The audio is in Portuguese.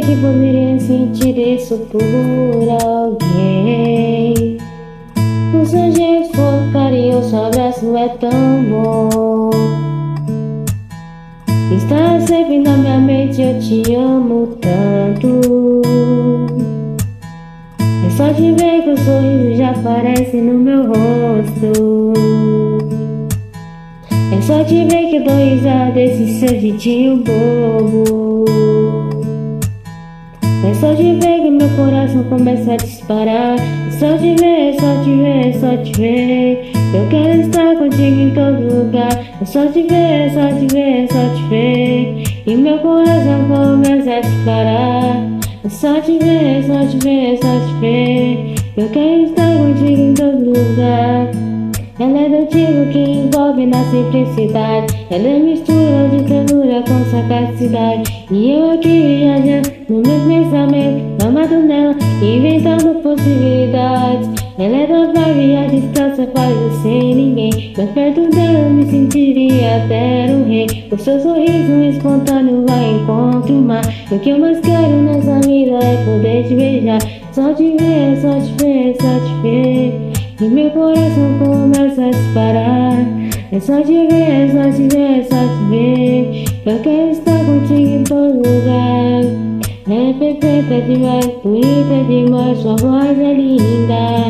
que poderia sentir isso por alguém. O seu jeito for carinhoso, abraço é tão bom. Está sempre na minha mente, eu te amo tanto. É só te ver que o sorriso já aparece no meu rosto. É só te ver que eu dou risada desse seu bobo. É só te ver que meu coração começa a disparar. É só te ver, é só te ver, é só te ver. Eu quero estar contigo em todo lugar. É só te ver, é só te ver, é só te ver. E meu coração começa a disparar. É só te ver, é só te ver, é só te ver. Eu quero estar contigo em todo lugar. Ela é do tipo que envolve na simplicidade. Ela é mistura de ternura E eu aqui viajando nos meus pensamentos, amado nela, inventando possibilidades. Ela é vibe e a distância faz sem ninguém. Mas perto dela eu me sentiria até um rei. O seu sorriso espontâneo vai encontro o mar. O que eu mais quero nessa vida é poder te beijar. Só te ver, só te ver, só te ver. E meu coração começa a disparar É só te ver, é só te ver, é só te ver Eu quero estar contigo em todo lugar. É perfeita demais, bonita demais Sua voz é linda,